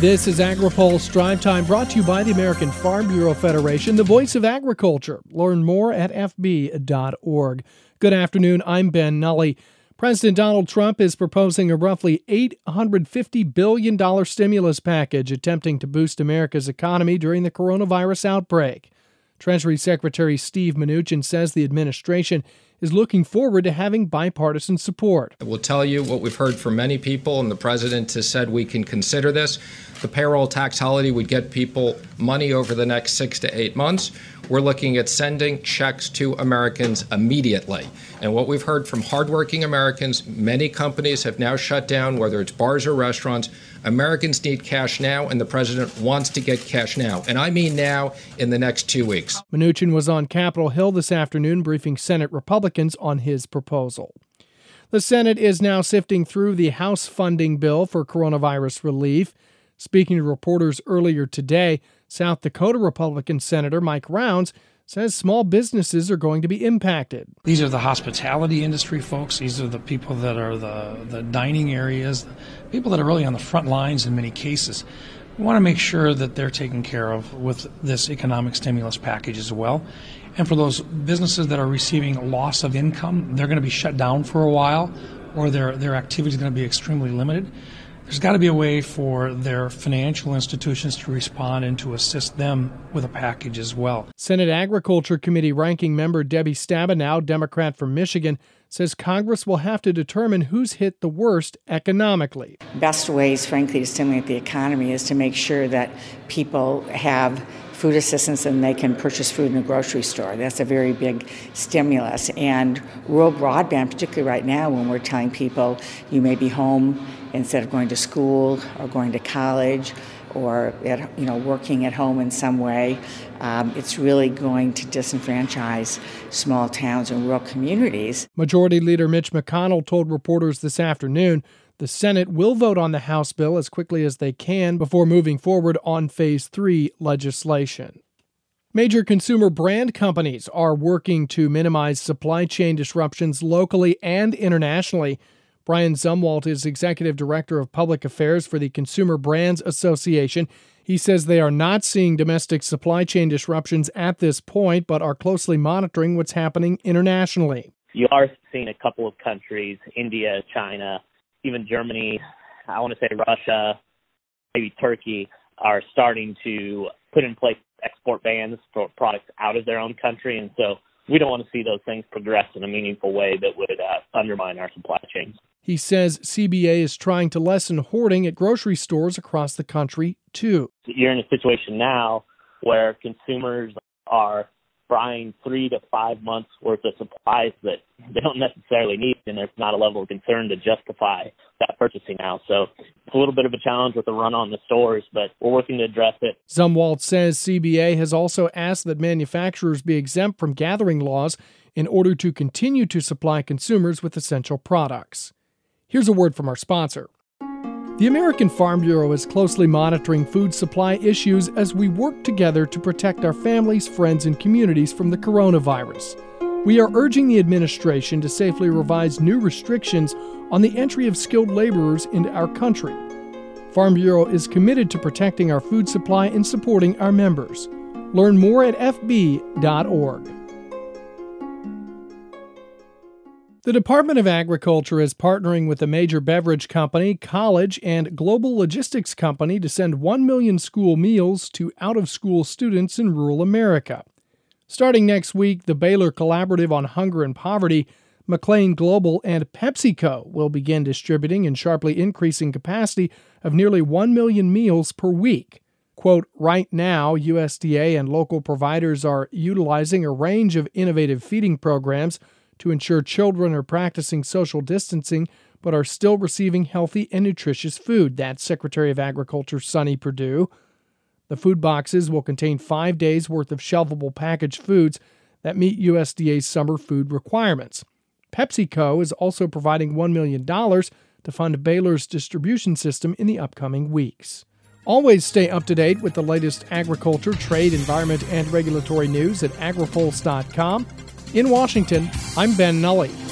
This is AgriPulse Drive Time brought to you by the American Farm Bureau Federation, the voice of agriculture. Learn more at fb.org. Good afternoon. I'm Ben Nuelle. President Donald Trump is proposing a roughly $850 billion stimulus package attempting to boost America's economy during the coronavirus outbreak. Treasury Secretary Steve Mnuchin says the administration is looking forward to having bipartisan support. I will tell you what we've heard from many people, and the president has said we can consider this. The payroll tax holiday would get people money over the next six to eight months. We're looking at sending checks to Americans immediately. And what we've heard from hardworking Americans, many companies have now shut down, whether it's bars or restaurants. Americans need cash now, and the president wants to get cash now. And I mean now in the next two weeks. Mnuchin was on Capitol Hill this afternoon briefing Senate Republicans on his proposal. The Senate is now sifting through the House funding bill for coronavirus relief. Speaking to reporters earlier today, South Dakota Republican Senator Mike Rounds says small businesses are going to be impacted. These are the hospitality industry folks. These are the people that are the, the dining areas, people that are really on the front lines in many cases. We want to make sure that they're taken care of with this economic stimulus package as well. And for those businesses that are receiving loss of income, they're going to be shut down for a while or their, their activity is going to be extremely limited. There's got to be a way for their financial institutions to respond and to assist them with a package as well. Senate Agriculture Committee ranking member Debbie Stabenow, Democrat from Michigan, says Congress will have to determine who's hit the worst economically. Best ways, frankly, to stimulate the economy is to make sure that people have food assistance and they can purchase food in a grocery store. That's a very big stimulus. And rural broadband, particularly right now when we're telling people you may be home instead of going to school or going to college or at, you know working at home in some way, um, it's really going to disenfranchise small towns and rural communities. Majority Leader Mitch McConnell told reporters this afternoon the Senate will vote on the House bill as quickly as they can before moving forward on Phase 3 legislation. Major consumer brand companies are working to minimize supply chain disruptions locally and internationally. Brian Zumwalt is Executive Director of Public Affairs for the Consumer Brands Association. He says they are not seeing domestic supply chain disruptions at this point, but are closely monitoring what's happening internationally. You are seeing a couple of countries, India, China, even Germany, I want to say Russia, maybe Turkey, are starting to put in place export bans for products out of their own country. And so we don't want to see those things progress in a meaningful way that would uh, undermine our supply chains. He says CBA is trying to lessen hoarding at grocery stores across the country, too. You're in a situation now where consumers are buying three to five months worth of supplies that they don't necessarily need, and there's not a level of concern to justify that purchasing now. So it's a little bit of a challenge with the run on the stores, but we're working to address it. Zumwalt says CBA has also asked that manufacturers be exempt from gathering laws in order to continue to supply consumers with essential products. Here's a word from our sponsor. The American Farm Bureau is closely monitoring food supply issues as we work together to protect our families, friends, and communities from the coronavirus. We are urging the administration to safely revise new restrictions on the entry of skilled laborers into our country. Farm Bureau is committed to protecting our food supply and supporting our members. Learn more at fb.org. The Department of Agriculture is partnering with a major beverage company, college, and global logistics company to send 1 million school meals to out of school students in rural America. Starting next week, the Baylor Collaborative on Hunger and Poverty, McLane Global, and PepsiCo will begin distributing in sharply increasing capacity of nearly 1 million meals per week. Quote, right now, USDA and local providers are utilizing a range of innovative feeding programs to ensure children are practicing social distancing but are still receiving healthy and nutritious food. That's Secretary of Agriculture Sonny Perdue. The food boxes will contain five days worth of shelvable packaged foods that meet USDA's summer food requirements. PepsiCo is also providing $1 million to fund Baylor's distribution system in the upcoming weeks. Always stay up to date with the latest agriculture, trade, environment, and regulatory news at agripulse.com. In Washington, I'm Ben Nuelle.